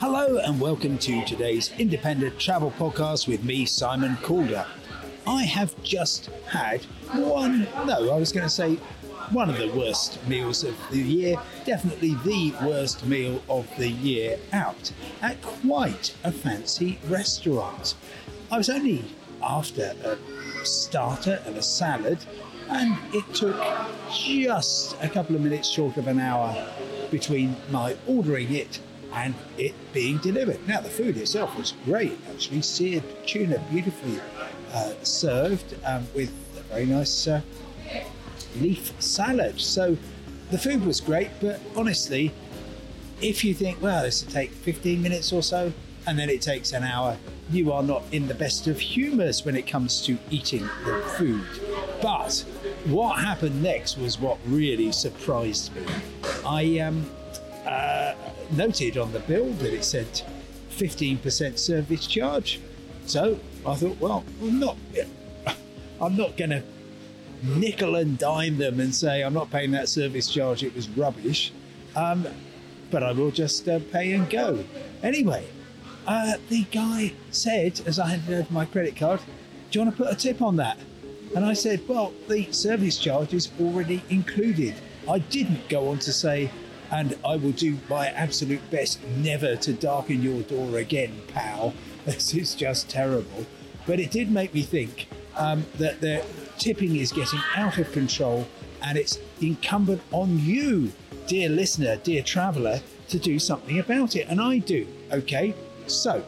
Hello and welcome to today's independent travel podcast with me, Simon Calder. I have just had one, no, I was going to say one of the worst meals of the year, definitely the worst meal of the year out at quite a fancy restaurant. I was only after a starter and a salad, and it took just a couple of minutes short of an hour between my ordering it and it being delivered. Now, the food itself was great, actually. Seared tuna, beautifully uh, served um, with a very nice uh, leaf salad. So the food was great, but honestly, if you think, well, this will take 15 minutes or so, and then it takes an hour, you are not in the best of humours when it comes to eating the food. But what happened next was what really surprised me. I um, uh, noted on the bill that it said 15% service charge. So I thought, well, I'm not, I'm not going to nickel and dime them and say I'm not paying that service charge. It was rubbish, um, but I will just uh, pay and go. Anyway, uh, the guy said as I handed over my credit card, "Do you want to put a tip on that?" And I said, "Well, the service charge is already included." I didn't go on to say, "And I will do my absolute best never to darken your door again, pal." This is just terrible. But it did make me think um, that the tipping is getting out of control and it's incumbent on you, dear listener, dear traveller, to do something about it. And I do, okay? So,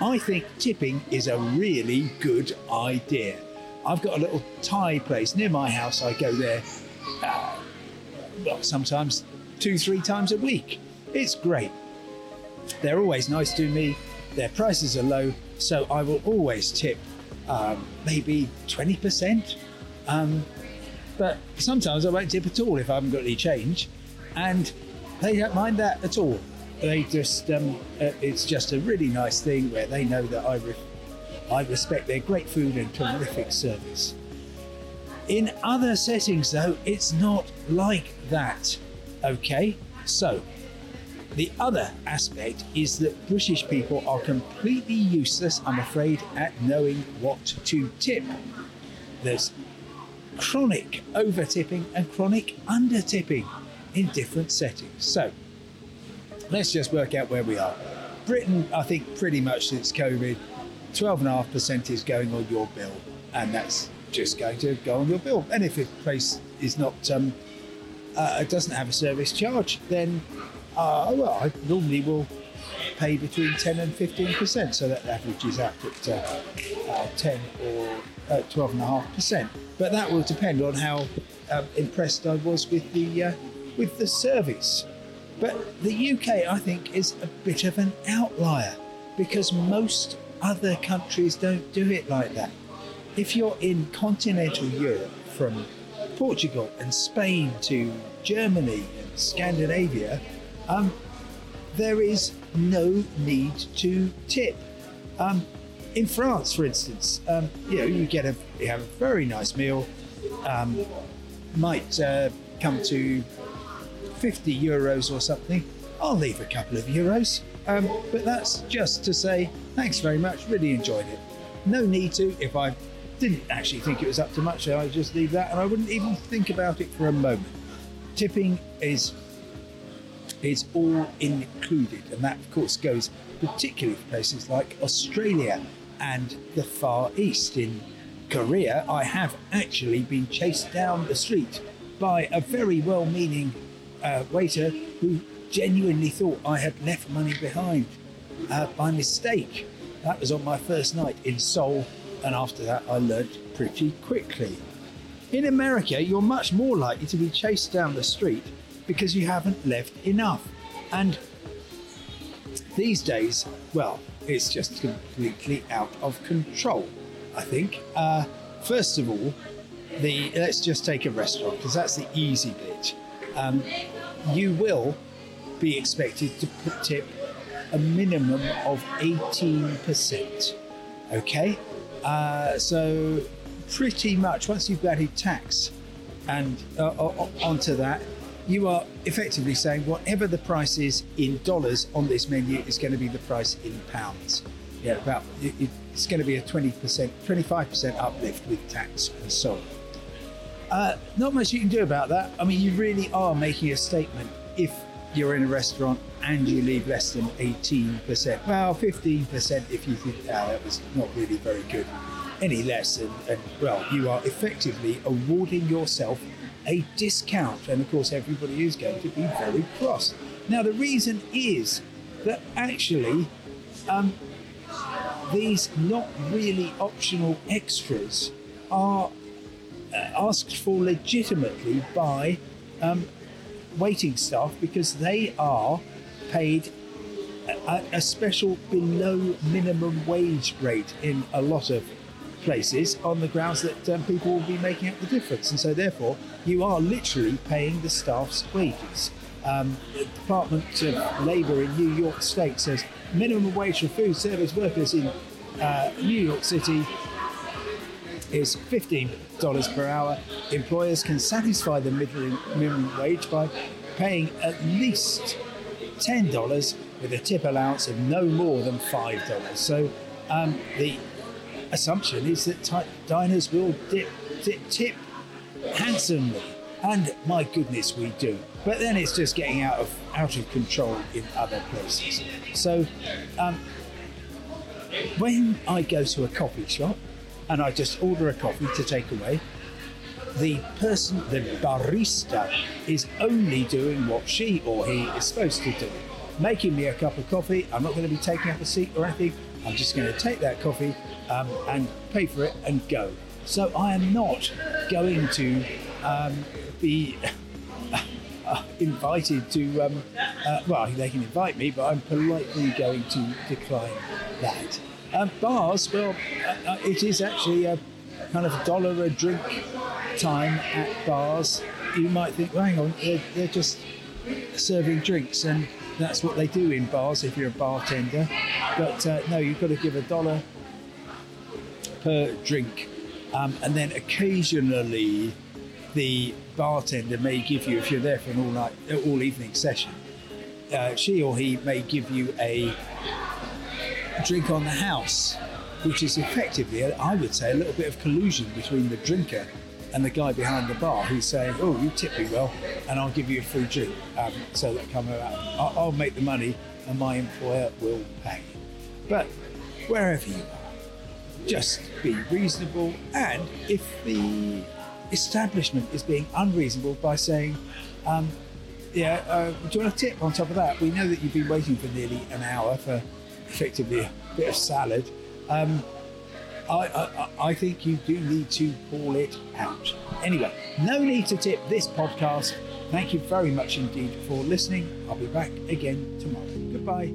I think tipping is a really good idea. I've got a little Thai place near my house. I go there, uh, well, sometimes two, three times a week. It's great. They're always nice to me. Their prices are low, so I will always tip um, maybe 20%. Um, but sometimes I won't tip at all if I haven't got any change, and they don't mind that at all. They just, um, uh, it's just a really nice thing where they know that I, re- I respect their great food and terrific service. In other settings, though, it's not like that. Okay, so the other aspect is that British people are completely useless, I'm afraid, at knowing what to tip. There's chronic over tipping and chronic under tipping in different settings. So let's just work out where we are. Britain, I think, pretty much since COVID, 12.5% is going on your bill, and that's just going to go on your bill. And if a place is not um, uh, doesn't have a service charge, then uh, well, I normally will pay between 10 and 15%, so that averages out at uh, uh, 10 or uh, 12.5%. But that will depend on how um, impressed I was with the uh, with the service. But the UK, I think, is a bit of an outlier because most other countries don't do it like that. If you're in continental Europe, from Portugal and Spain to Germany and Scandinavia, um, there is no need to tip. Um, in France, for instance, um, you know, you get a you have a very nice meal, um, might uh, come to 50 euros or something. I'll leave a couple of euros, um, but that's just to say thanks very much. Really enjoyed it. No need to. If I didn't actually think it was up to much, I'd just leave that, and I wouldn't even think about it for a moment. Tipping is is all included, and that of course goes particularly for places like Australia and the Far East. In Korea, I have actually been chased down the street by a very well meaning uh, waiter who genuinely thought I had left money behind uh, by mistake. That was on my first night in Seoul, and after that, I learnt pretty quickly. In America, you're much more likely to be chased down the street because you haven't left enough. And these days, well, it's just completely out of control, I think. Uh, first of all, the let's just take a restaurant because that's the easy bit. Um, you will be expected to tip a minimum of 18%. Okay? Uh, so, pretty much once you've added tax and uh, onto that, you are effectively saying whatever the price is in dollars on this menu is going to be the price in pounds. Yeah, about it's going to be a 20%, 25% uplift with tax and so on. Uh, not much you can do about that. I mean, you really are making a statement if you're in a restaurant and you leave less than 18%. Well, 15% if you think, ah, that was not really very good. Any less, and, and well, you are effectively awarding yourself a discount. And of course, everybody is going to be very cross. Now, the reason is that actually, um, these not really optional extras are uh, asked for legitimately by um, waiting staff because they are paid a, a, special below minimum wage rate in a lot of places on the grounds that um, people will be making up the difference. And so, therefore, you are literally paying the staff's wages. Um, the Department of Labour in New York State says minimum wage for food service workers in uh, New York City is $15 per hour. Employers can satisfy the minimum wage by paying at least $10 with a tip allowance of no more than $5. So um, the assumption is that diners will dip, dip, tip handsomely. And my goodness, we do. But then it's just getting out of out of control in other places. So, um, when I go to a coffee shop and I just order a coffee to take away, the person, the barista, is only doing what she or he is supposed to do. Making me a cup of coffee. I'm not going to be taking up a seat or anything. I'm just going to take that coffee um, and pay for it and go. So I am not going to um, be uh, invited to, um, uh, well, they can invite me, but I'm politely going to decline that. Um, bars, well, uh, uh it is actually a kind of dollar a drink time at bars. You might think, well, hang on, they're, they're just serving drinks, and that's what they do in bars if you're a bartender. But uh, no, you've got to give a dollar per drink. Um, and then occasionally the bartender may give you, if you're there for an all night, all evening session, uh, she or he may give you a drink on the house, which is effectively, I would say, a little bit of collusion between the drinker and the guy behind the bar who's saying, "Oh, you tip me well, and I'll give you a free drink." Um, so that come around, I'll, I'll make the money, and my employer will pay. But wherever you are, just be reasonable, and if the establishment is being unreasonable by saying, um, "Yeah, uh, do you want a tip on top of that?" We know that you've been waiting for nearly an hour for effectively a bit of salad. Um, I, I, I think you do need to call it out. Anyway, no need to tip this podcast. Thank you very much indeed for listening. I'll be back again tomorrow. Goodbye.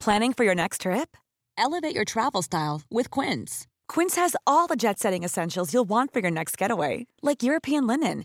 Planning for your next trip? Elevate your travel style with Quince. Quince has all the jet setting essentials you'll want for your next getaway, like European linen,